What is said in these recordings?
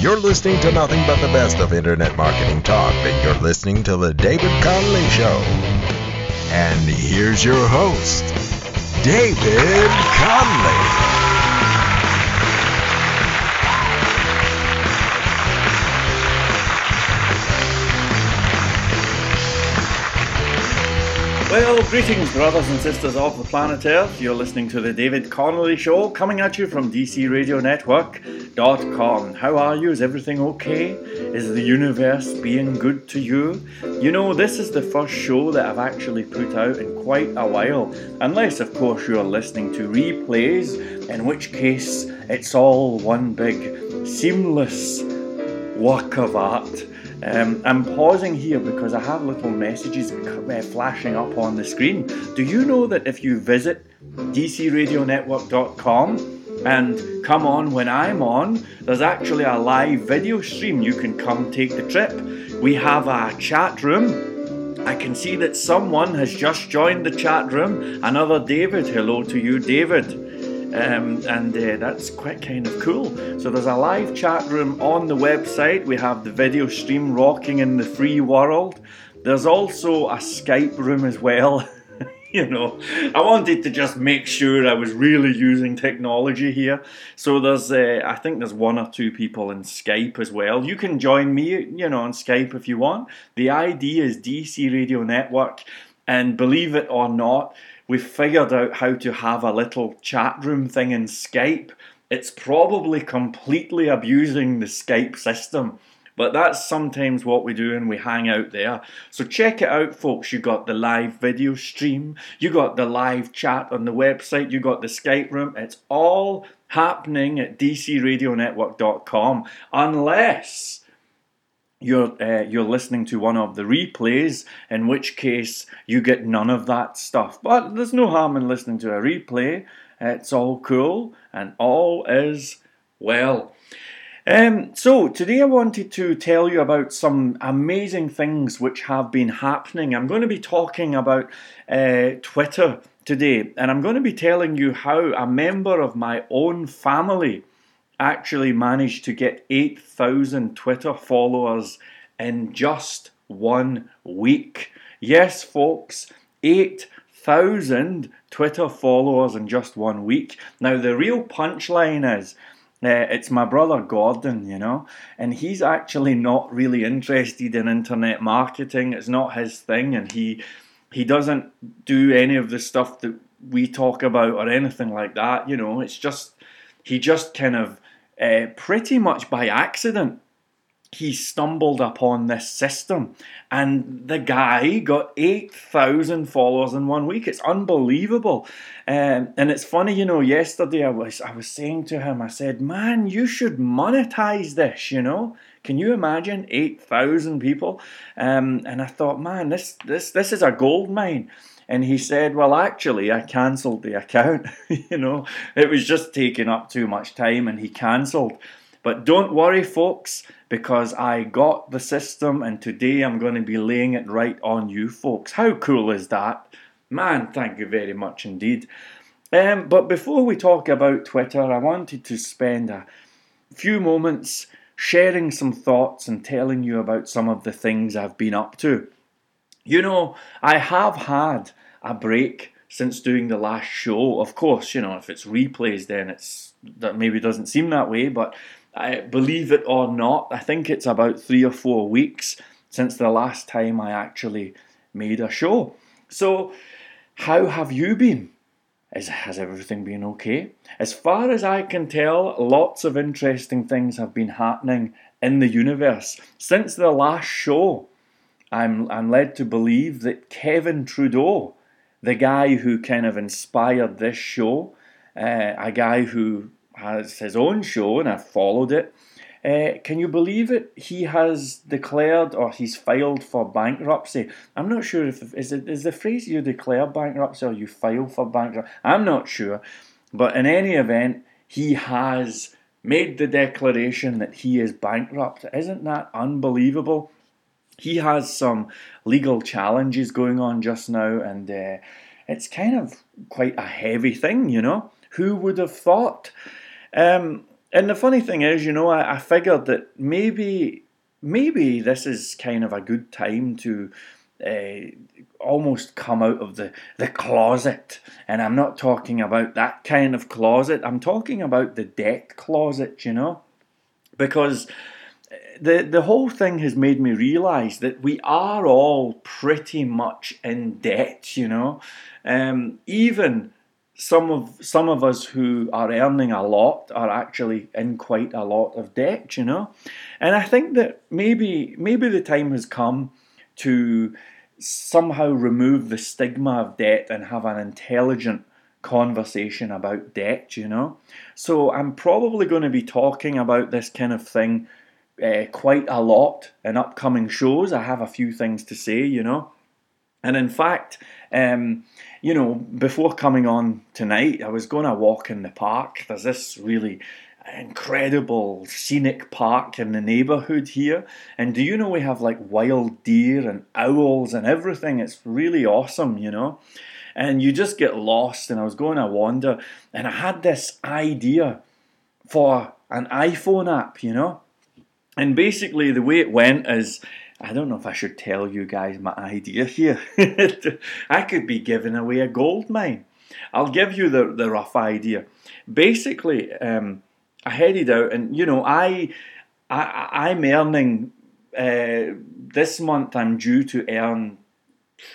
You're listening to nothing but the best of internet marketing talk, and you're listening to The David Connolly Show. And here's your host, David Connolly. Well, greetings, brothers and sisters of the planet Earth. You're listening to the David Connolly Show, coming at you from DCRadioNetwork.com. How are you? Is everything okay? Is the universe being good to you? You know, this is the first show that I've actually put out in quite a while, unless, of course, you're listening to replays, in which case it's all one big seamless work of art. Um, I'm pausing here because I have little messages uh, flashing up on the screen. Do you know that if you visit dcradionetwork.com and come on when I'm on, there's actually a live video stream. You can come take the trip. We have a chat room. I can see that someone has just joined the chat room. Another David. Hello to you, David. Um, and uh, that's quite kind of cool. So there's a live chat room on the website. We have the video stream rocking in the free world. There's also a Skype room as well. you know, I wanted to just make sure I was really using technology here. So there's, uh, I think there's one or two people in Skype as well. You can join me, you know, on Skype if you want. The ID is DC Radio Network, and believe it or not, we've figured out how to have a little chat room thing in Skype. It's probably completely abusing the Skype system, but that's sometimes what we do and we hang out there. So check it out, folks. You got the live video stream, you got the live chat on the website, you got the Skype room. It's all happening at dcradionetwork.com, unless you're uh, you're listening to one of the replays, in which case you get none of that stuff. But there's no harm in listening to a replay. It's all cool and all is well. Um, so today I wanted to tell you about some amazing things which have been happening. I'm going to be talking about uh, Twitter today, and I'm going to be telling you how a member of my own family actually managed to get 8,000 Twitter followers in just one week. Yes, folks, 8,000 Twitter followers in just one week. Now, the real punchline is uh, it's my brother Gordon, you know, and he's actually not really interested in internet marketing. It's not his thing, and he he doesn't do any of the stuff that we talk about or anything like that. You know, it's just he just kind of uh, pretty much by accident, he stumbled upon this system and the guy got 8,000 followers in one week. It's unbelievable. Um, and it's funny, you know, yesterday I was, I was saying to him, I said, man, you should monetize this, you know? Can you imagine 8,000 people? Um, and I thought, man, this, this, this is a gold mine. And he said, Well, actually, I cancelled the account. you know, it was just taking up too much time and he cancelled. But don't worry, folks, because I got the system and today I'm going to be laying it right on you folks. How cool is that? Man, thank you very much indeed. Um, but before we talk about Twitter, I wanted to spend a few moments sharing some thoughts and telling you about some of the things I've been up to. You know, I have had a break since doing the last show. Of course, you know, if it's replays, then it's that maybe doesn't seem that way, but I believe it or not, I think it's about three or four weeks since the last time I actually made a show. So, how have you been? Is, has everything been okay? As far as I can tell, lots of interesting things have been happening in the universe since the last show. I'm, I'm led to believe that Kevin Trudeau the guy who kind of inspired this show, uh, a guy who has his own show and I followed it. Uh, can you believe it? He has declared or he's filed for bankruptcy. I'm not sure if is it is the phrase you declare bankruptcy or you file for bankruptcy. I'm not sure, but in any event, he has made the declaration that he is bankrupt. Isn't that unbelievable? He has some legal challenges going on just now, and uh, it's kind of quite a heavy thing, you know. Who would have thought? Um, And the funny thing is, you know, I, I figured that maybe maybe this is kind of a good time to uh, almost come out of the, the closet. And I'm not talking about that kind of closet, I'm talking about the debt closet, you know? Because the, the whole thing has made me realize that we are all pretty much in debt, you know? Um, even some of some of us who are earning a lot are actually in quite a lot of debt, you know. And I think that maybe maybe the time has come to somehow remove the stigma of debt and have an intelligent conversation about debt, you know. So I'm probably going to be talking about this kind of thing uh, quite a lot in upcoming shows. I have a few things to say, you know. And in fact, um, you know, before coming on tonight, I was going to walk in the park. There's this really incredible scenic park in the neighbourhood here. And do you know we have like wild deer and owls and everything? It's really awesome, you know. And you just get lost. And I was going to wander, and I had this idea for an iPhone app, you know. And basically, the way it went is I don't know if I should tell you guys my idea here. I could be giving away a gold mine. I'll give you the, the rough idea. Basically, um, I headed out, and you know, I, I I'm earning uh, this month. I'm due to earn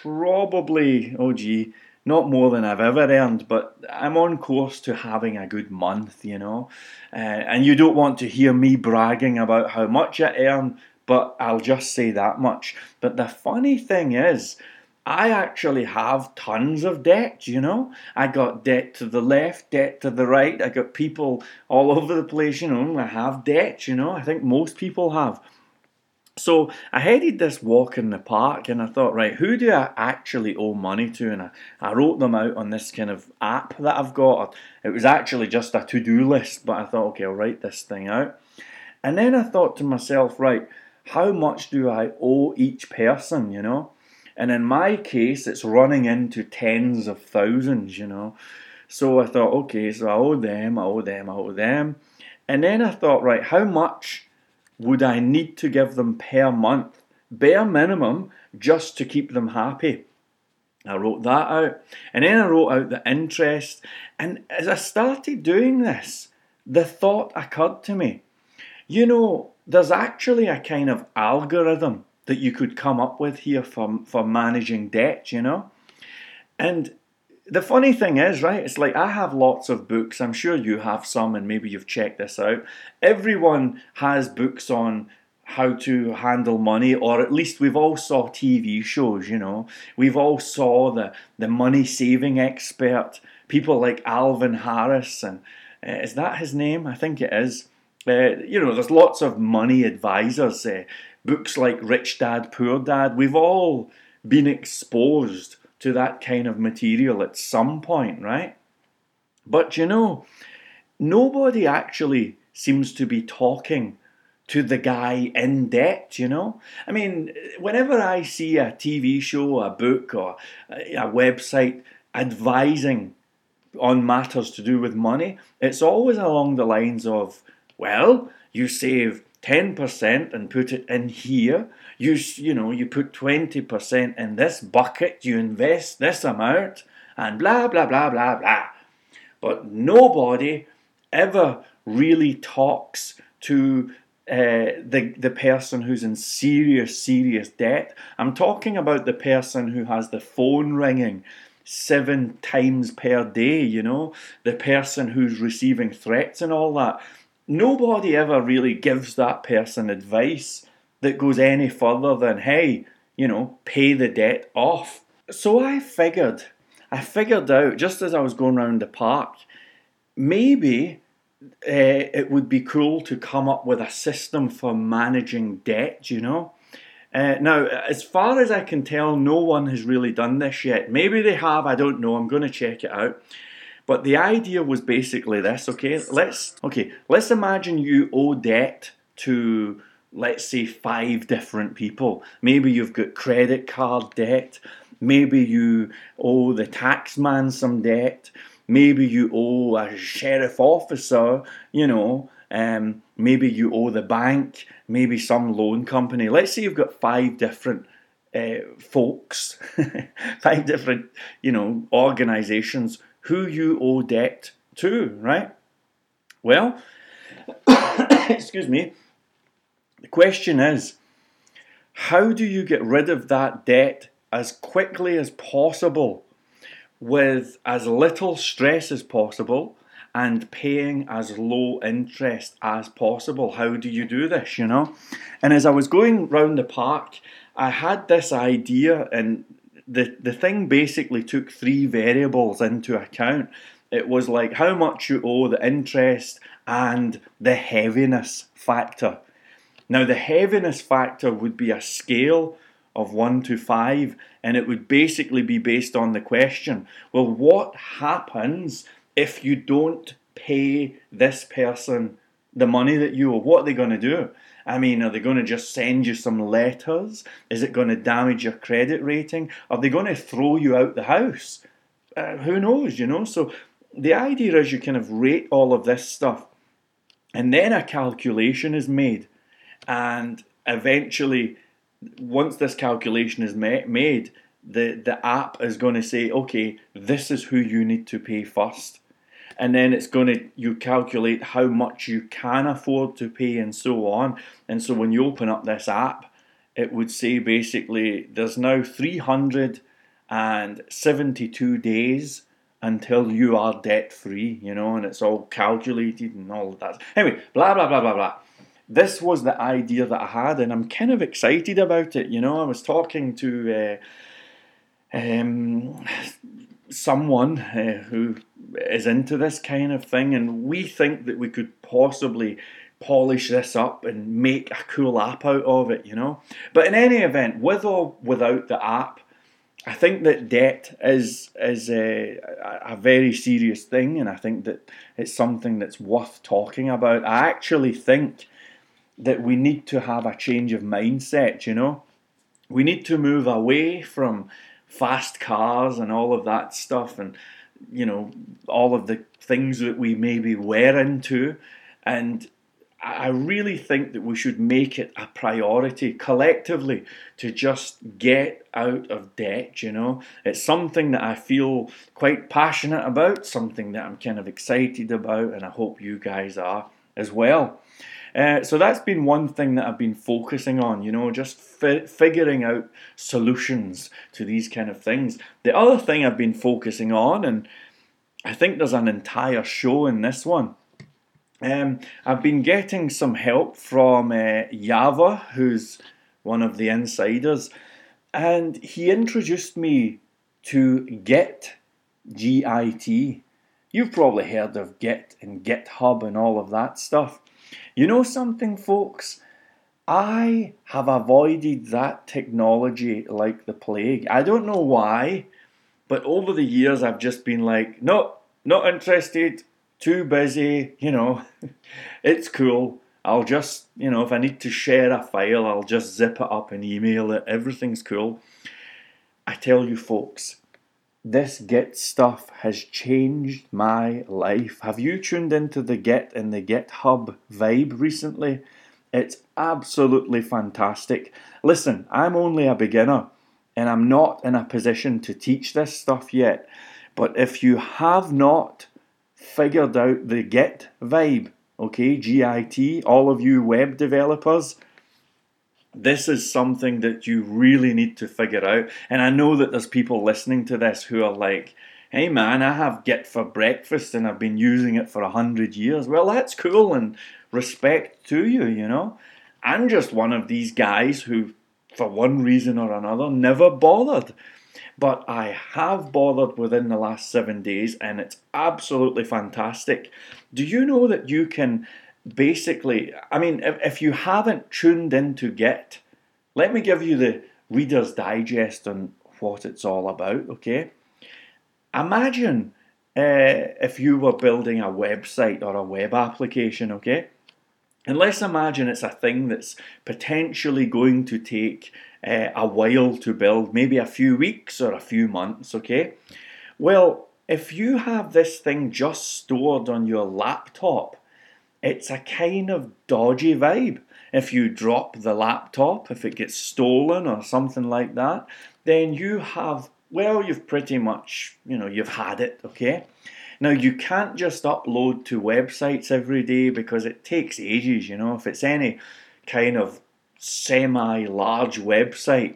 probably oh gee, not more than I've ever earned, but I'm on course to having a good month. You know, uh, and you don't want to hear me bragging about how much I earn but I'll just say that much. But the funny thing is, I actually have tons of debt, you know. I got debt to the left, debt to the right. I got people all over the place, you know. I have debt, you know. I think most people have. So I headed this walk in the park and I thought, right, who do I actually owe money to? And I, I wrote them out on this kind of app that I've got. It was actually just a to do list, but I thought, okay, I'll write this thing out. And then I thought to myself, right, how much do I owe each person, you know? And in my case, it's running into tens of thousands, you know. So I thought, okay, so I owe them, I owe them, I owe them. And then I thought, right, how much would I need to give them per month? Bare minimum, just to keep them happy. I wrote that out. And then I wrote out the interest. And as I started doing this, the thought occurred to me you know, there's actually a kind of algorithm that you could come up with here for, for managing debt, you know? And the funny thing is, right, it's like I have lots of books. I'm sure you have some, and maybe you've checked this out. Everyone has books on how to handle money, or at least we've all saw TV shows, you know. We've all saw the, the money saving expert, people like Alvin Harris, and uh, is that his name? I think it is. Uh, you know, there's lots of money advisors, uh, books like Rich Dad, Poor Dad. We've all been exposed to that kind of material at some point, right? But you know, nobody actually seems to be talking to the guy in debt, you know? I mean, whenever I see a TV show, a book, or a website advising on matters to do with money, it's always along the lines of well, you save 10% and put it in here. You, you know, you put 20% in this bucket, you invest this amount, and blah, blah, blah, blah, blah. But nobody ever really talks to uh, the the person who's in serious serious debt. I'm talking about the person who has the phone ringing seven times per day. You know, the person who's receiving threats and all that nobody ever really gives that person advice that goes any further than, hey, you know, pay the debt off. So I figured, I figured out just as I was going around the park, maybe uh, it would be cool to come up with a system for managing debt, you know. Uh, now, as far as I can tell, no one has really done this yet. Maybe they have, I don't know. I'm going to check it out. But the idea was basically this, okay? Let's okay, let's imagine you owe debt to let's say five different people. Maybe you've got credit card debt, maybe you owe the taxman some debt, maybe you owe a sheriff officer, you know, Um, maybe you owe the bank, maybe some loan company. Let's say you've got five different uh, folks, five different, you know, organizations who you owe debt to, right? Well, excuse me. The question is, how do you get rid of that debt as quickly as possible with as little stress as possible and paying as low interest as possible. How do you do this, you know? And as I was going round the park, I had this idea, and the, the thing basically took three variables into account. It was like how much you owe, the interest, and the heaviness factor. Now, the heaviness factor would be a scale of 1 to 5, and it would basically be based on the question well, what happens if you don't pay this person the money that you owe? What are they going to do? I mean, are they going to just send you some letters? Is it going to damage your credit rating? Are they going to throw you out the house? Uh, who knows, you know? So the idea is you kind of rate all of this stuff, and then a calculation is made, and eventually once this calculation is made, the, the app is going to say, okay, this is who you need to pay first. And then it's going to, you calculate how much you can afford to pay and so on. And so when you open up this app, it would say basically there's now 372 days until you are debt free, you know, and it's all calculated and all that. Anyway, blah, blah, blah, blah, blah this was the idea that I had, and I'm kind of excited about it. You know, I was talking to uh, um, someone uh, who is into this kind of thing, and we think that we could possibly polish this up and make a cool app out of it, you know. But in any event, with or without the app, I think that debt is is a, a very serious thing, and I think that it's something that's worth talking about. I actually think that we need to have a change of mindset, you know? We need to move away from fast cars and all of that stuff and, you know, all of the things that we maybe were into. And I really think that we should make it a priority collectively to just get out of debt, you know. It's something that I feel quite passionate about, something that I'm kind of excited about, and I hope you guys are as well. Uh, so that's been one thing that I've been focusing on, you know, just fi- figuring out solutions to these kind of things. The other thing I've been focusing on, and I think there's an entire show in this one. Um, I've been getting some help from uh, Yava, who's one of the insiders, and he introduced me to Git, G I T. You've probably heard of Git and GitHub and all of that stuff. You know something, folks? I have avoided that technology like the plague. I don't know why, but over the years I've just been like, no, not interested, too busy, you know, it's cool. I'll just, you know, if I need to share a file, I'll just zip it up and email it. Everything's cool. I tell you, folks, this Git stuff has changed my life. Have you tuned into the Git and the GitHub vibe recently? It's absolutely fantastic. Listen, I'm only a beginner and I'm not in a position to teach this stuff yet. But if you have not figured out the Git vibe, okay, GIT, all of you web developers, this is something that you really need to figure out. And I know that there's people listening to this who are like, hey man, I have Git for breakfast and I've been using it for a hundred years. Well, that's cool and respect to you, you know. I'm just one of these guys who, for one reason or another, never bothered. But I have bothered within the last seven days and it's absolutely fantastic. Do you know that you can basically, I mean, if, if you haven't tuned into Git, let me give you the Reader's Digest on what it's all about, okay? Imagine uh, if you were building a website or a web application, okay? And let's imagine it's a thing that's potentially going to take uh, a while to build, maybe a few weeks or a few months, okay? Well, if you have this thing just stored on your laptop, it's a kind of dodgy vibe. If you drop the laptop, if it gets stolen or something like that, then you have, well, you've pretty much, you know, you've had it, okay? Now, you can't just upload to websites every day because it takes ages, you know. If it's any kind of semi large website,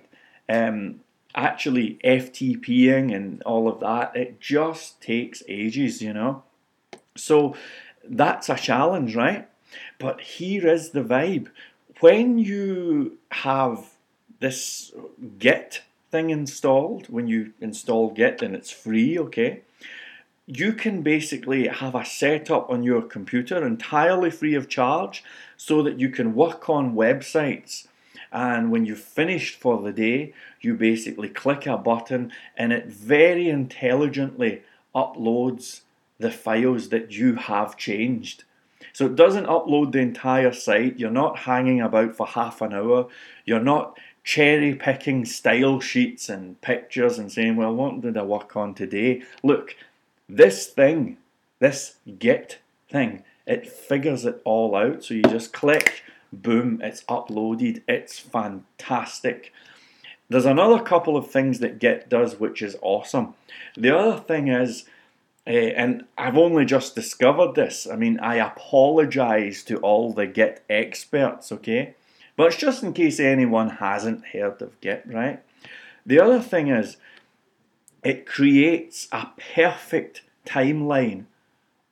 um, actually FTPing and all of that, it just takes ages, you know. So that's a challenge, right? But here is the vibe. When you have this Git thing installed, when you install Git and it's free, okay, you can basically have a setup on your computer entirely free of charge so that you can work on websites. And when you've finished for the day, you basically click a button and it very intelligently uploads the files that you have changed. So it doesn't upload the entire site. You're not hanging about for half an hour. You're not cherry picking style sheets and pictures and saying, well, what did I work on today? Look, this thing, this Git thing, it figures it all out. So you just click, boom, it's uploaded. It's fantastic. There's another couple of things that Git does which is awesome. The other thing is, uh, and I've only just discovered this. I mean, I apologize to all the Git experts, okay? But it's just in case anyone hasn't heard of Git, right? The other thing is, it creates a perfect timeline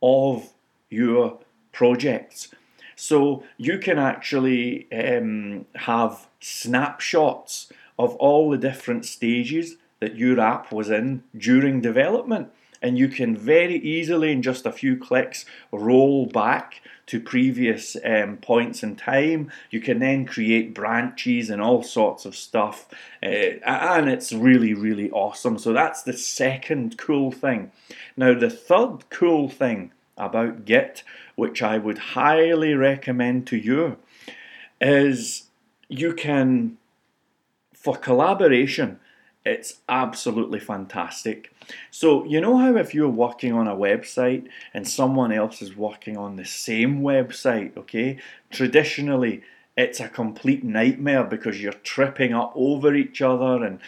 of your projects. So you can actually um, have snapshots of all the different stages that your app was in during development. And you can very easily, in just a few clicks, roll back to previous um, points in time. You can then create branches and all sorts of stuff, uh, and it's really, really awesome. So that's the second cool thing. Now, the third cool thing about Git, which I would highly recommend to you, is you can, for collaboration, it's absolutely fantastic. So, you know how if you're working on a website and someone else is working on the same website, okay? Traditionally, it's a complete nightmare because you're tripping up over each other and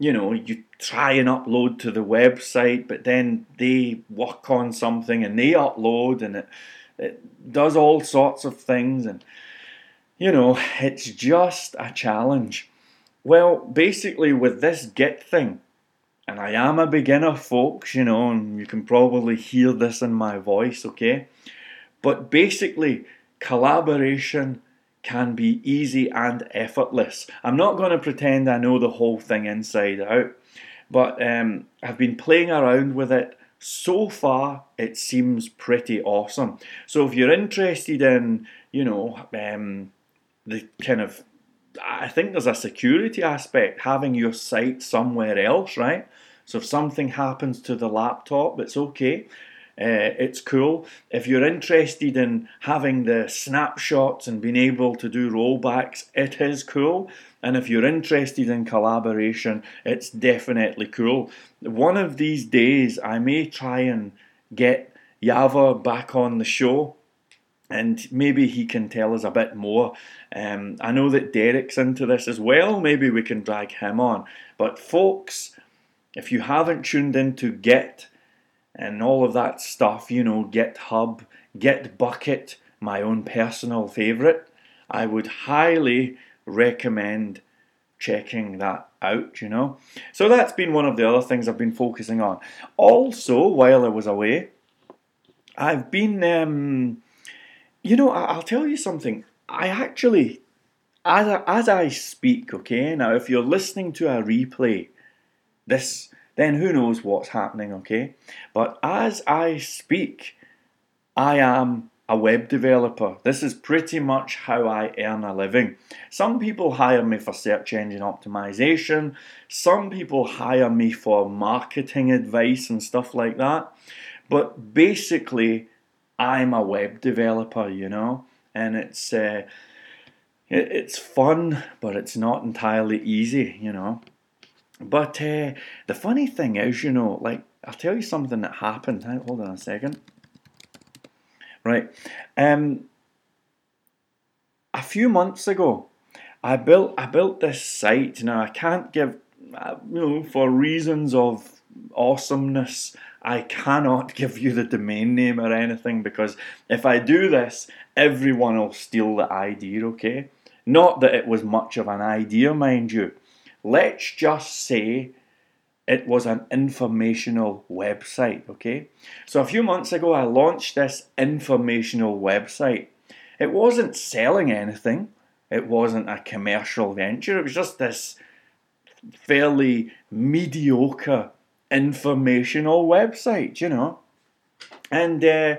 you know, you try and upload to the website, but then they work on something and they upload and it, it does all sorts of things and you know, it's just a challenge. Well, basically, with this Git thing, and I am a beginner, folks, you know, and you can probably hear this in my voice, okay? But basically, collaboration can be easy and effortless. I'm not going to pretend I know the whole thing inside out, but um, I've been playing around with it. So far, it seems pretty awesome. So, if you're interested in, you know, um, the kind of I think there's a security aspect having your site somewhere else, right? So if something happens to the laptop, it's okay. Uh, it's cool. If you're interested in having the snapshots and being able to do rollbacks, it is cool. And if you're interested in collaboration, it's definitely cool. One of these days, I may try and get Yava back on the show and maybe he can tell us a bit more. Um, I know that Derek's into this as well. Maybe we can drag him on. But folks, if you haven't tuned into Git and all of that stuff, you know, GitHub, Bitbucket, my own personal favourite, I would highly recommend checking that out, you know. So that's been one of the other things I've been focusing on. Also, while I was away, I've been um, you know, I'll tell you something. I actually, as I, as I speak, okay, now if you're listening to a replay, this, then who knows what's happening, okay? But as I speak, I am a web developer. This is pretty much how I earn a living. Some people hire me for search engine optimization, some people hire me for marketing advice and stuff like that. But basically, I'm a web developer, you know, and it's uh, it, it's fun, but it's not entirely easy, you know. But uh, the funny thing is, you know, like I'll tell you something that happened. Hold on a second. Right, um, a few months ago, I built I built this site. Now I can't give, uh, you know, for reasons of awesomeness, I cannot give you the domain name or anything because if I do this, everyone will steal the idea. Okay, not that it was much of an idea, mind you. Let's just say it was an informational website, okay? So a few months ago, I launched this informational website. It wasn't selling anything, it wasn't a commercial venture, it was just this fairly mediocre informational website, you know. And uh,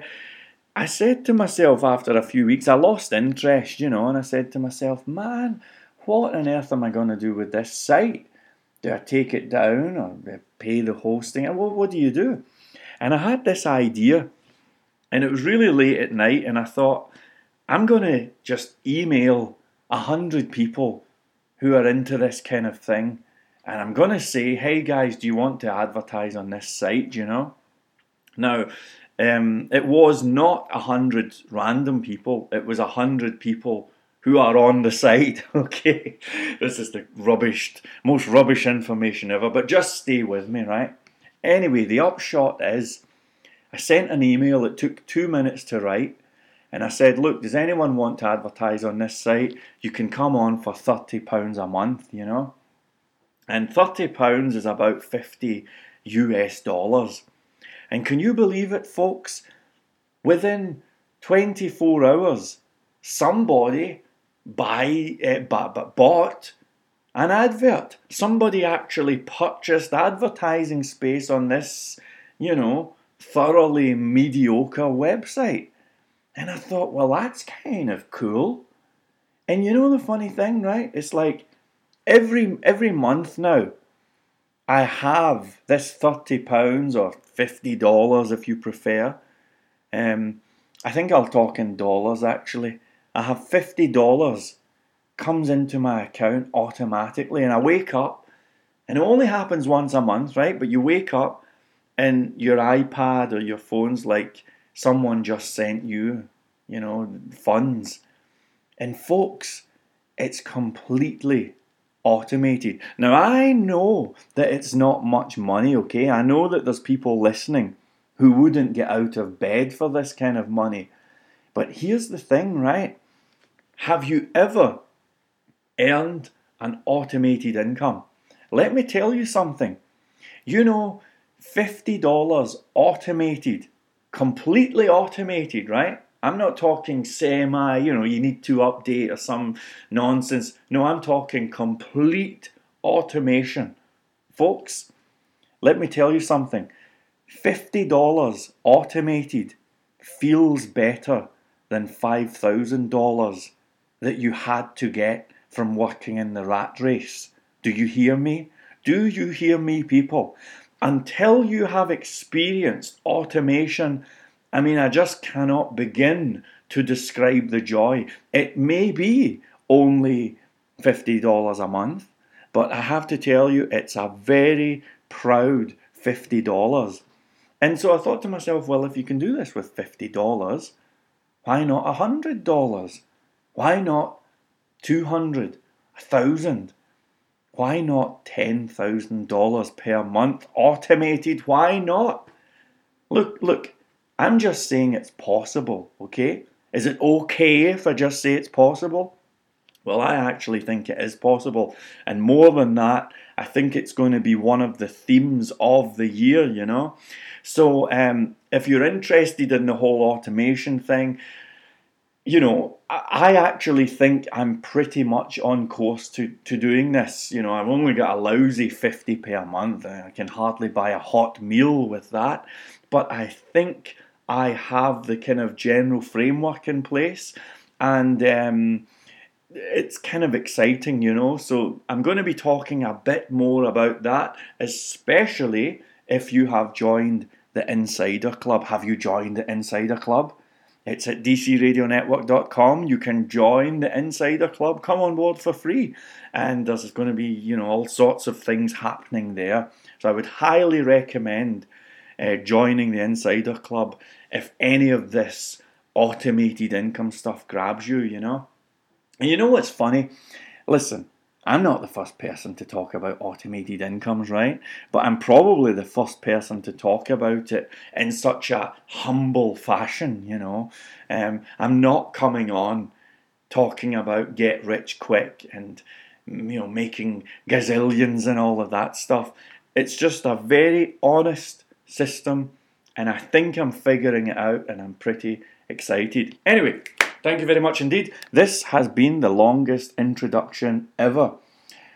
I said to myself after a few weeks, I lost interest, you know, and I said to myself, man, what on earth am I going to do with this site? Do I take it down or pay the hosting? What, what do you do? And I had this idea, and it was really late at night, and I thought, I'm going to just email a hundred people who are into this kind of thing, and I'm going to say, hey guys, do you want to advertise on this site? You know? Now, um, it was not a hundred random people, it was a hundred people who are on the site. Okay, this is the rubbish, most rubbish information ever, but just stay with me, right? Anyway, the upshot is I sent an email that took two minutes to write, and I said, Look, does anyone want to advertise on this site? You can come on for £30 a month, you know? And £30 is about 50 US dollars. And can you believe it, folks? Within 24 hours, somebody buy uh, bought an advert. Somebody actually purchased advertising space on this, you know, thoroughly mediocre website. And I thought, well, that's kind of cool. And you know the funny thing, right? It's like every every month now, I have this thirty pounds or fifty dollars if you prefer. Um, I think I'll talk in dollars actually. I have $50 comes into my account automatically and I wake up and it only happens once a month, right? But you wake up and your iPad or your phone's like someone just sent you, you know, funds. And folks, it's completely automated. Now I know that it's not much money, okay? I know that there's people listening who wouldn't get out of bed for this kind of money. But here's the thing, right? Have you ever earned an automated income? Let me tell you something. You know, $50 automated, completely automated, right? I'm not talking semi, you know, you need to update or some nonsense. No, I'm talking complete automation. Folks, let me tell you something. $50 automated feels better than $5,000 that you had to get from working in the rat race. Do you hear me? Do you hear me, people? Until you have experienced automation, I mean, I just cannot begin to describe the joy. It may be only $50 a month, but I have to tell you, it's a very proud $50. And so I thought to myself, well, if you can do this with $50, why not a hundred dollars? Why not two hundred, a thousand? Why not ten thousand dollars per month automated? Why not? Look, look, I'm just saying it's possible, okay? Is it okay if I just say it's possible? Well, I actually think it is possible. And more than that, I think it's going to be one of the themes of the year, you know? So, um, if you're interested in the whole automation thing, you know, I actually think I'm pretty much on course to, to doing this. You know, I've only got a lousy 50 per month. I can hardly buy a hot meal with that. But I think I have the kind of general framework in place. And um, it's kind of exciting, you know. So I'm going to be talking a bit more about that, especially if you have joined the Insider Club. Have you joined the Insider Club? It's at dcradionetwork.com. You can join the Insider Club. Come on board for free. And there's going to be, you know, all sorts of things happening there. So I would highly recommend uh, joining the Insider Club if any of this automated income stuff grabs you, you know. And you know what's funny? Listen, I'm not the first person to talk about automated incomes, right? But I'm probably the first person to talk about it in such a humble fashion, you know. Um, I'm not coming on talking about get rich quick and you know making gazillions and all of that stuff. It's just a very honest system, and I think I'm figuring it out, and I'm pretty excited. Anyway, thank you very much indeed. This has been the longest introduction ever.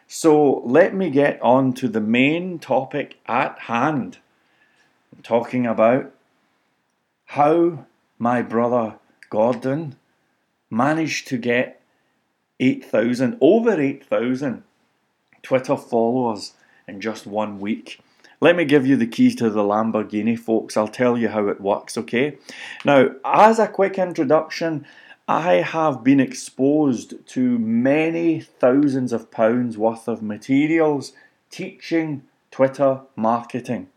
So let me get on to the main topic at hand. I'm talking about how my brother Gordon managed to get 8,000, over 8,000 Twitter followers in just one week. Let me give you the keys to the Lamborghini, folks. I'll tell you how it works, okay? Now, as a quick introduction, I have been exposed to many thousands of pounds worth of materials teaching Twitter marketing.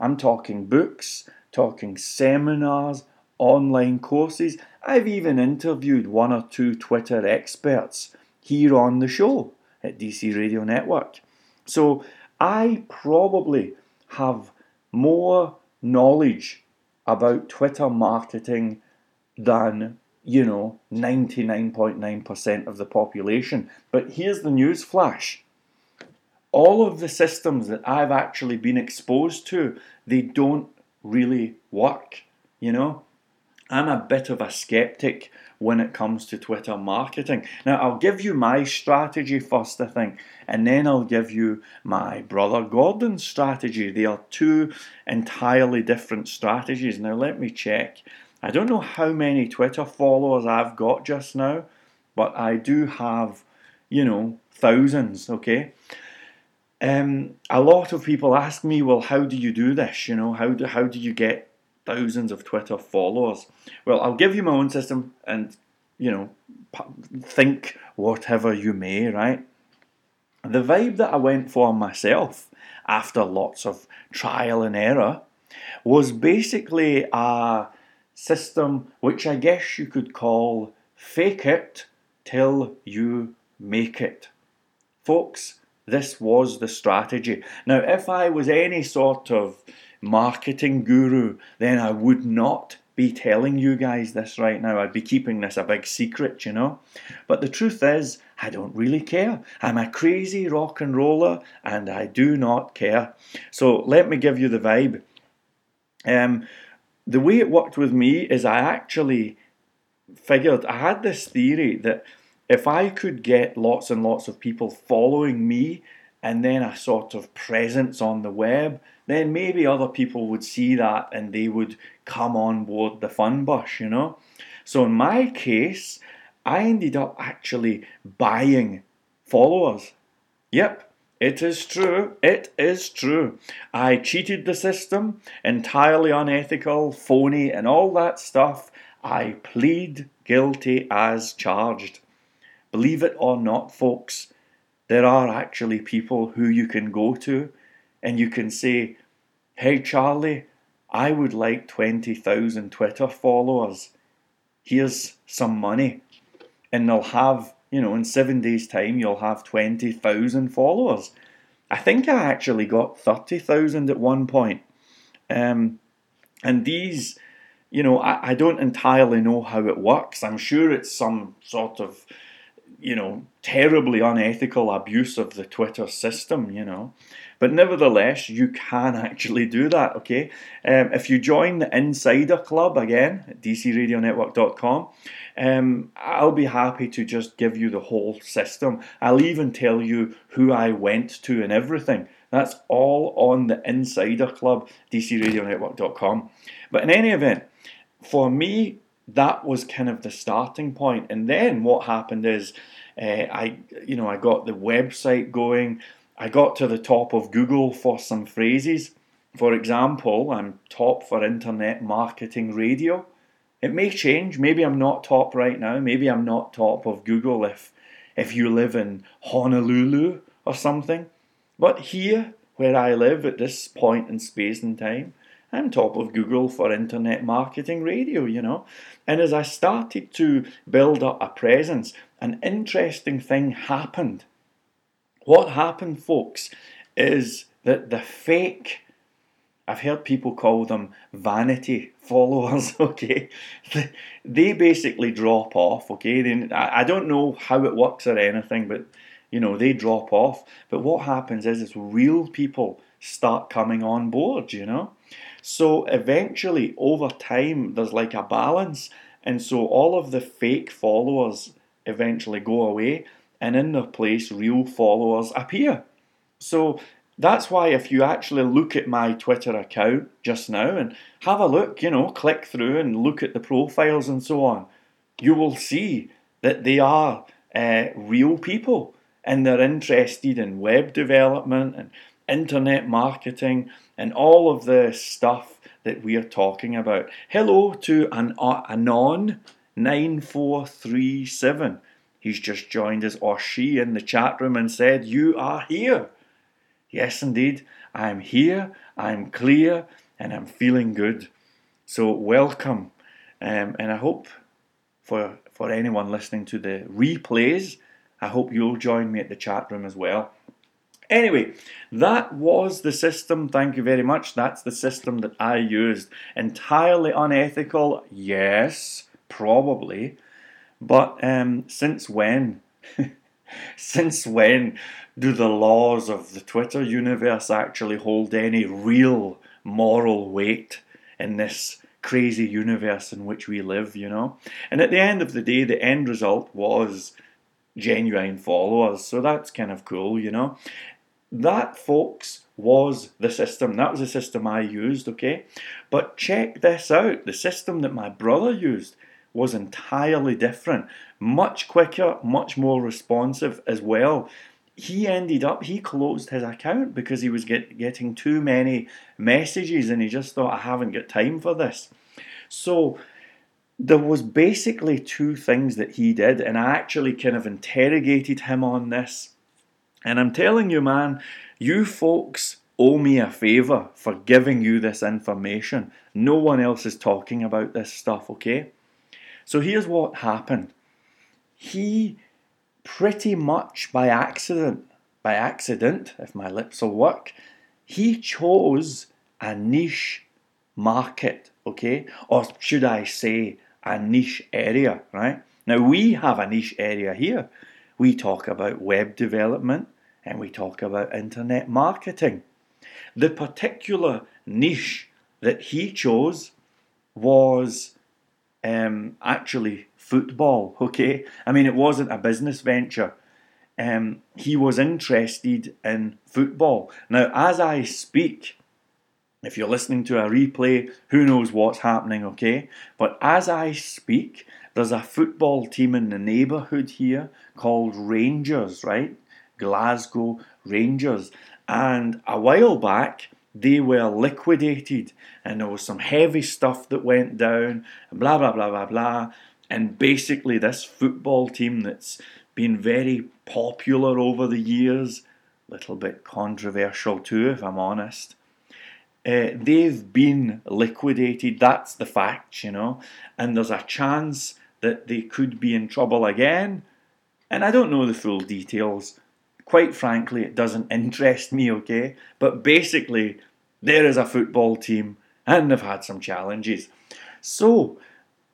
I'm talking books, talking seminars, online courses. I've even interviewed one or two Twitter experts here on the show at DC Radio Network. So I probably have more knowledge about Twitter marketing than you know, 99.9% of the population. But here's the news flash. All of the systems that I've actually been exposed to, they don't really work, you know? I'm a bit of a skeptic when it comes to Twitter marketing. Now, I'll give you my strategy first, I think, and then I'll give you my brother Gordon's strategy. They are two entirely different strategies. Now, let me check. I don't know how many Twitter followers I've got just now, but I do have, you know, thousands, okay? Um, a lot of people ask me, well, how do you do this? You know, how do, how do you get thousands of Twitter followers? Well, I'll give you my own system and, you know, think whatever you may, right? The vibe that I went for myself after lots of trial and error was basically a system which I guess you could call fake it till you make it. Folks, this was the strategy. Now, if I was any sort of marketing guru, then I would not be telling you guys this right now. I'd be keeping this a big secret, you know. But the truth is, I don't really care. I'm a crazy rock and roller and I do not care. So let me give you the vibe. Um, the way it worked with me is I actually figured I had this theory that if I could get lots and lots of people following me and then a sort of presence on the web, then maybe other people would see that and they would come on board the fun bus, you know? So in my case, I ended up actually buying followers. Yep, it is true. It is true. I cheated the system, entirely unethical, phony, and all that stuff. I plead guilty as charged. Believe it or not, folks, there are actually people who you can go to and you can say, Hey, Charlie, I would like 20,000 Twitter followers. Here's some money. And they'll have you know, in seven days' time, you'll have 20,000 followers. I think I actually got 30,000 at one point. Um, and these, you know, I, I don't entirely know how it works. I'm sure it's some sort of, you know, terribly unethical abuse of the Twitter system, you know. But nevertheless, you can actually do that, okay? Um, if you join the Insider Club again at dcradionetwork.com, um, I'll be happy to just give you the whole system. I'll even tell you who I went to and everything. That's all on the Insider Club, dcradionetwork.com. But in any event, for me, that was kind of the starting point. And then what happened is, uh, I, you know, I got the website going. I got to the top of Google for some phrases. For example, I'm top for internet marketing radio. It may change. Maybe I'm not top right now. Maybe I'm not top of Google if if you live in Honolulu or something. But here, where I live at this point in space and time, I'm top of Google for internet marketing radio, you know. And as I started to build up a presence, an interesting thing happened. What happened, folks, is that the fake I've heard people call them vanity followers, okay? they basically drop off, okay? They, I don't know how it works or anything, but you know, they drop off. But what happens is, is real people start coming on board, you know? So eventually, over time, there's like a balance. And so all of the fake followers eventually go away, and in their place, real followers appear. So that's why if you actually look at my Twitter account just now and have a look, you know, click through and look at the profiles and so on, you will see that they are uh, real people and they're interested in web development and internet marketing and all of the stuff that we are talking about. Hello to an uh, Anon 9437. He's just joined us or she in the chat room and said, You are here. Yes, indeed, I'm here, I'm clear, and I'm feeling good. So, welcome. Um, and I hope for, for anyone listening to the replays, I hope you'll join me at the chat room as well. Anyway, that was the system. Thank you very much. That's the system that I used. Entirely unethical, yes, probably. But um, since when? since when do the laws of the Twitter universe actually hold any real moral weight in this crazy universe in which we live, you know? And at the end of the day, the end result was genuine followers, so that's kind of cool, you know? That, folks, was the system. That was the system I used, okay? But check this out the system that my brother used was entirely different, much quicker, much more responsive as well he ended up he closed his account because he was get, getting too many messages and he just thought I haven't got time for this. So there was basically two things that he did and I actually kind of interrogated him on this. And I'm telling you man, you folks owe me a favor for giving you this information. No one else is talking about this stuff, okay? So here's what happened. He pretty much by accident, by accident, if my lips will work, he chose a niche market, okay? Or should I say a niche area, right? Now we have a niche area here. We talk about web development and we talk about internet marketing. The particular niche that he chose was um, actually football, okay? I mean, it wasn't a business venture. Um, he was interested in football. Now, as I speak, if you're listening to a replay, who knows what's happening, okay? But as I speak, there's a football team in the neighbourhood here called Rangers, right? Glasgow Rangers. And a while back, they were liquidated and there was some heavy stuff that went down, blah, blah, blah, blah, blah. And basically, this football team that's been very popular over the years, a little bit controversial too, if I'm honest. Uh, they've been liquidated. That's the fact, you know. And there's a chance that they could be in trouble again. And I don't know the full details. Quite frankly, it doesn't interest me, okay? But basically, there is a football team and they've had some challenges. So,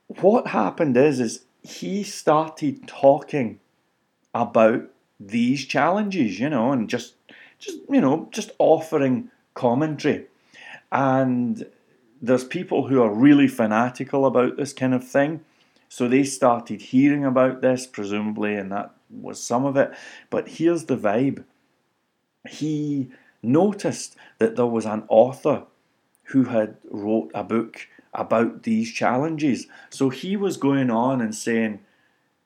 what happened is is he started talking about these challenges, you know, and just just you know, just offering commentary. And there's people who are really fanatical about this kind of thing. So they started hearing about this, presumably, and that was some of it. But here's the vibe. He noticed that there was an author who had wrote a book about these challenges. So he was going on and saying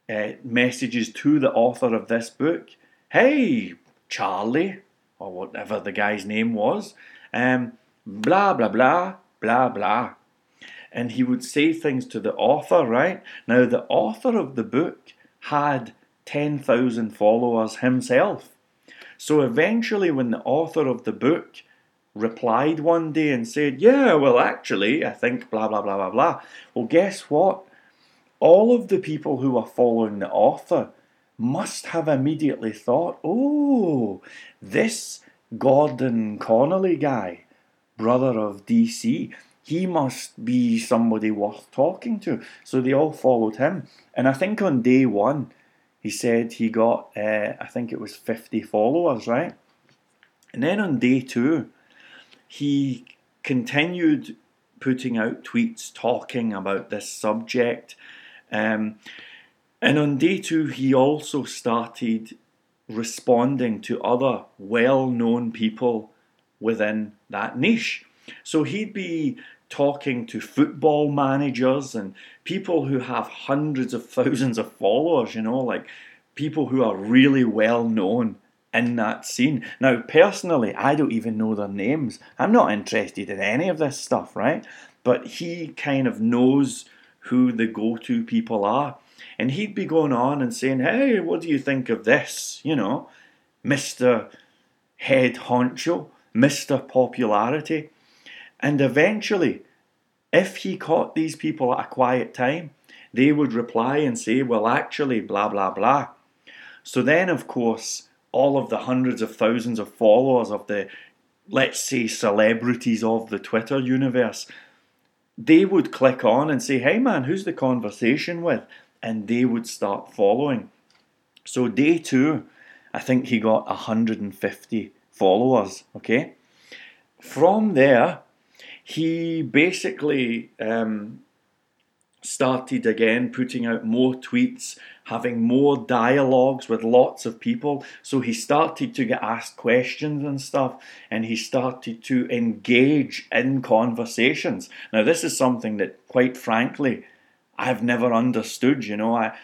uh, messages to the author of this book Hey, Charlie, or whatever the guy's name was, um, blah, blah, blah, blah, blah. And he would say things to the author, right? Now, the author of the book had 10,000 followers himself. So eventually, when the author of the book replied one day and said, Yeah, well, actually, I think blah, blah, blah, blah, blah. Well, guess what? All of the people who are following the author must have immediately thought, Oh, this Gordon Connolly guy, brother of DC, he must be somebody worth talking to. So they all followed him. And I think on day one, he said he got, uh, I think it was 50 followers, right? And then on day two, he continued putting out tweets talking about this subject. Um, and on day two, he also started responding to other well known people within that niche. So he'd be talking to football managers and people who have hundreds of thousands of followers, you know, like people who are really well known in that scene. Now, personally, I don't even know their names. I'm not interested in any of this stuff, right? But he kind of knows who the go to people are. And he'd be going on and saying, Hey, what do you think of this? You know, Mr. Head Honcho, Mr. Popularity. And eventually, if he caught these people at a quiet time, they would reply and say, Well, actually, blah, blah, blah. So then, of course, all of the hundreds of thousands of followers of the, let's say, celebrities of the Twitter universe, they would click on and say, hey man, who's the conversation with? And they would start following. So, day two, I think he got 150 followers, okay? From there, he basically um, started again putting out more tweets, having more dialogues with lots of people. So he started to get asked questions and stuff, and he started to engage in conversations. Now, this is something that, quite frankly, I've never understood. You know, I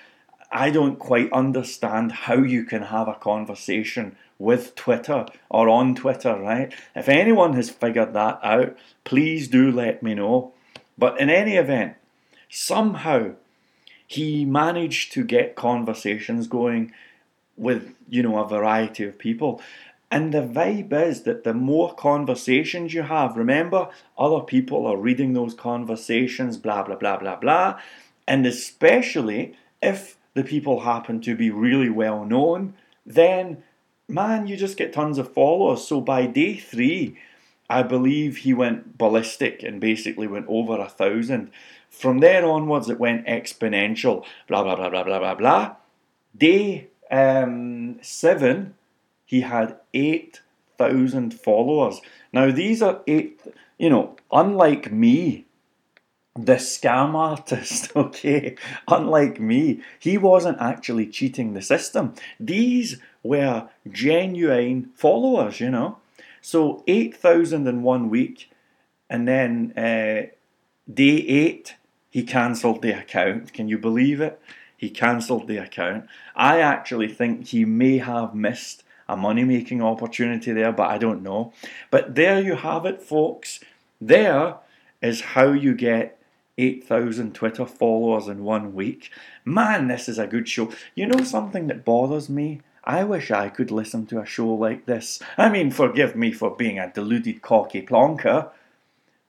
I don't quite understand how you can have a conversation with Twitter or on Twitter, right? If anyone has figured that out, please do let me know. But in any event, somehow he managed to get conversations going with you know a variety of people and the vibe is that the more conversations you have remember other people are reading those conversations blah blah blah blah blah and especially if the people happen to be really well known then man you just get tons of followers so by day 3 I believe he went ballistic and basically went over a thousand from there onwards, it went exponential. Blah blah blah blah blah blah blah. Day um, seven, he had eight thousand followers. Now these are eight. You know, unlike me, the scam artist, okay, unlike me, he wasn't actually cheating the system. These were genuine followers, you know. So 8,000 in one week, and then uh, day eight, he cancelled the account. Can you believe it? He cancelled the account. I actually think he may have missed a money making opportunity there, but I don't know. But there you have it, folks. There is how you get 8,000 Twitter followers in one week. Man, this is a good show. You know something that bothers me? I wish I could listen to a show like this. I mean, forgive me for being a deluded cocky plonker,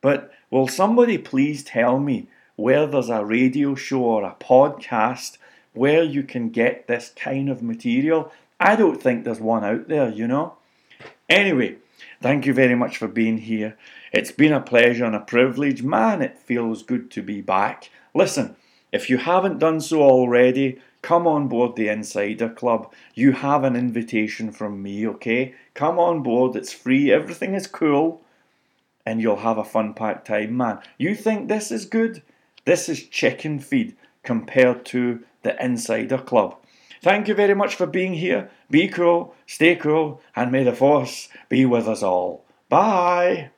but will somebody please tell me where there's a radio show or a podcast where you can get this kind of material. I don't think there's one out there, you know. Anyway, thank you very much for being here. It's been a pleasure and a privilege. Man, it feels good to be back. Listen, if you haven't done so already, come on board the Insider Club. You have an invitation from me, okay? Come on board, it's free, everything is cool, and you'll have a fun packed time, man. You think this is good? This is chicken feed compared to the Insider Club. Thank you very much for being here. Be cool, stay cool, and may the force be with us all. Bye.